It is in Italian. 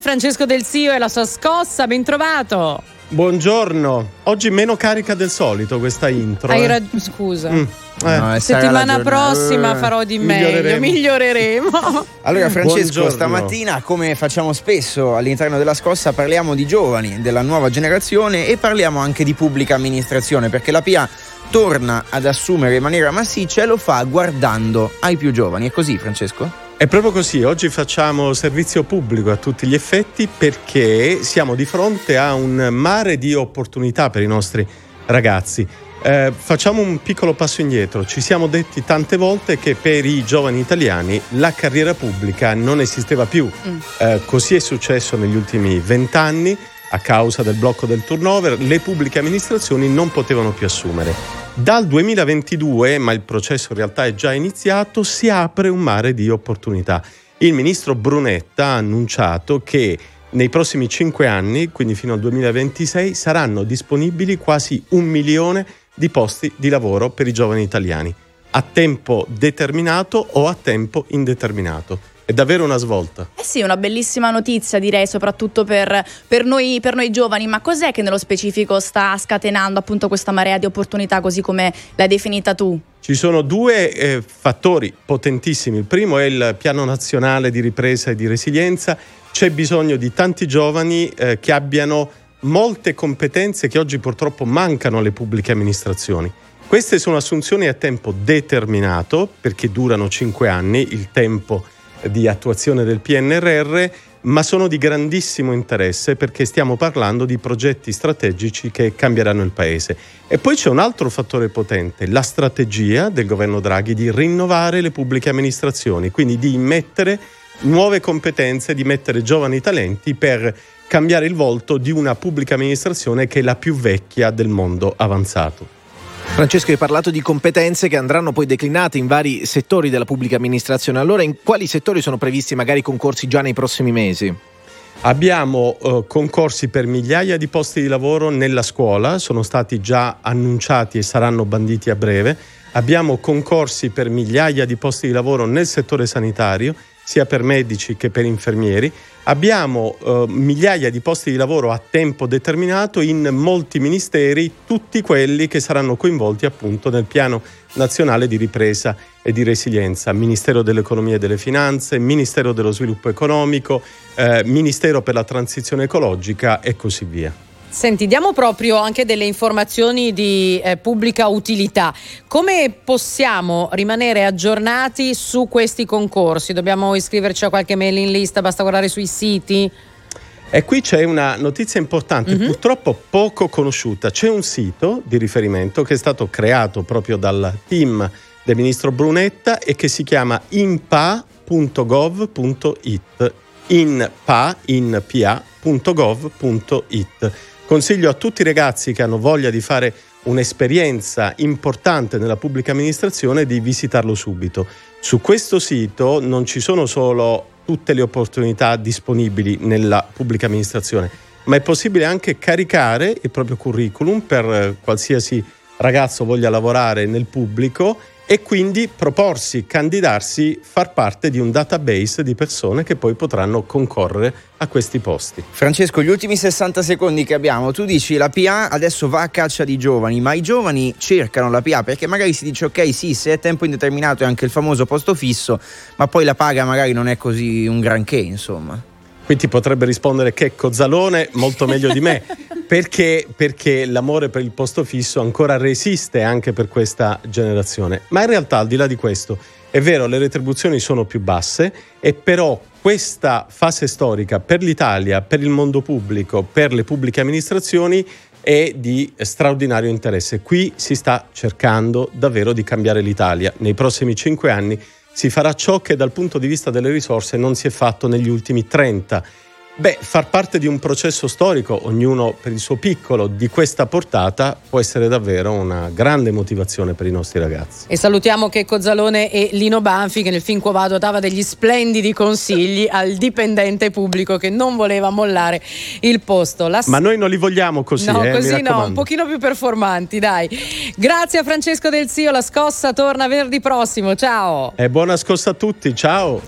Francesco Del Zio e la sua scossa, ben trovato. Buongiorno, oggi meno carica del solito questa intro. Hai eh. ragione, scusa. Mm, eh. No, Settimana prossima giornata. farò di meglio, miglioreremo. Allora Francesco, Buongiorno. stamattina come facciamo spesso all'interno della scossa parliamo di giovani, della nuova generazione e parliamo anche di pubblica amministrazione perché la PA torna ad assumere in maniera massiccia e lo fa guardando ai più giovani. È così Francesco? È proprio così, oggi facciamo servizio pubblico a tutti gli effetti perché siamo di fronte a un mare di opportunità per i nostri ragazzi. Eh, facciamo un piccolo passo indietro, ci siamo detti tante volte che per i giovani italiani la carriera pubblica non esisteva più, Eh, così è successo negli ultimi vent'anni a causa del blocco del turnover, le pubbliche amministrazioni non potevano più assumere. Dal 2022, ma il processo in realtà è già iniziato, si apre un mare di opportunità. Il ministro Brunetta ha annunciato che nei prossimi cinque anni, quindi fino al 2026, saranno disponibili quasi un milione di posti di lavoro per i giovani italiani, a tempo determinato o a tempo indeterminato. È davvero una svolta. Eh sì, una bellissima notizia direi, soprattutto per, per noi, per noi giovani, ma cos'è che nello specifico sta scatenando appunto questa marea di opportunità così come l'hai definita tu? Ci sono due eh, fattori potentissimi. Il primo è il piano nazionale di ripresa e di resilienza. C'è bisogno di tanti giovani eh, che abbiano molte competenze che oggi purtroppo mancano alle pubbliche amministrazioni. Queste sono assunzioni a tempo determinato perché durano cinque anni, il tempo di attuazione del PNRR, ma sono di grandissimo interesse perché stiamo parlando di progetti strategici che cambieranno il Paese. E poi c'è un altro fattore potente, la strategia del governo Draghi di rinnovare le pubbliche amministrazioni, quindi di immettere nuove competenze, di mettere giovani talenti per cambiare il volto di una pubblica amministrazione che è la più vecchia del mondo avanzato. Francesco, hai parlato di competenze che andranno poi declinate in vari settori della pubblica amministrazione. Allora, in quali settori sono previsti magari concorsi già nei prossimi mesi? Abbiamo eh, concorsi per migliaia di posti di lavoro nella scuola, sono stati già annunciati e saranno banditi a breve. Abbiamo concorsi per migliaia di posti di lavoro nel settore sanitario, sia per medici che per infermieri. Abbiamo eh, migliaia di posti di lavoro a tempo determinato in molti ministeri, tutti quelli che saranno coinvolti appunto nel piano nazionale di ripresa e di resilienza, Ministero dell'Economia e delle Finanze, Ministero dello Sviluppo Economico, eh, Ministero per la Transizione Ecologica e così via. Senti, diamo proprio anche delle informazioni di eh, pubblica utilità. Come possiamo rimanere aggiornati su questi concorsi? Dobbiamo iscriverci a qualche mailing list? Basta guardare sui siti? E qui c'è una notizia importante, purtroppo poco conosciuta. C'è un sito di riferimento che è stato creato proprio dal team del ministro Brunetta e che si chiama inpa.gov.it. Inpa, inpa.gov.it. Consiglio a tutti i ragazzi che hanno voglia di fare un'esperienza importante nella pubblica amministrazione di visitarlo subito. Su questo sito non ci sono solo tutte le opportunità disponibili nella pubblica amministrazione, ma è possibile anche caricare il proprio curriculum per eh, qualsiasi ragazzo voglia lavorare nel pubblico e quindi proporsi, candidarsi, far parte di un database di persone che poi potranno concorrere a questi posti. Francesco, gli ultimi 60 secondi che abbiamo, tu dici la PA adesso va a caccia di giovani, ma i giovani cercano la PA perché magari si dice ok sì, se è tempo indeterminato è anche il famoso posto fisso, ma poi la paga magari non è così un granché, insomma. Qui ti potrebbe rispondere Checco Zalone molto meglio di me, perché, perché l'amore per il posto fisso ancora resiste anche per questa generazione. Ma in realtà, al di là di questo, è vero, le retribuzioni sono più basse, e però questa fase storica per l'Italia, per il mondo pubblico, per le pubbliche amministrazioni è di straordinario interesse. Qui si sta cercando davvero di cambiare l'Italia. Nei prossimi cinque anni si farà ciò che dal punto di vista delle risorse non si è fatto negli ultimi 30. Beh, far parte di un processo storico, ognuno per il suo piccolo, di questa portata può essere davvero una grande motivazione per i nostri ragazzi. E salutiamo Checco Zalone e Lino Banfi che nel film Quo Vado dava degli splendidi consigli al dipendente pubblico che non voleva mollare il posto. La Ma noi non li vogliamo così, No, eh, mi così no, un pochino più performanti, dai. Grazie a Francesco Del Zio, la scossa torna venerdì prossimo. Ciao. E buona scossa a tutti, ciao!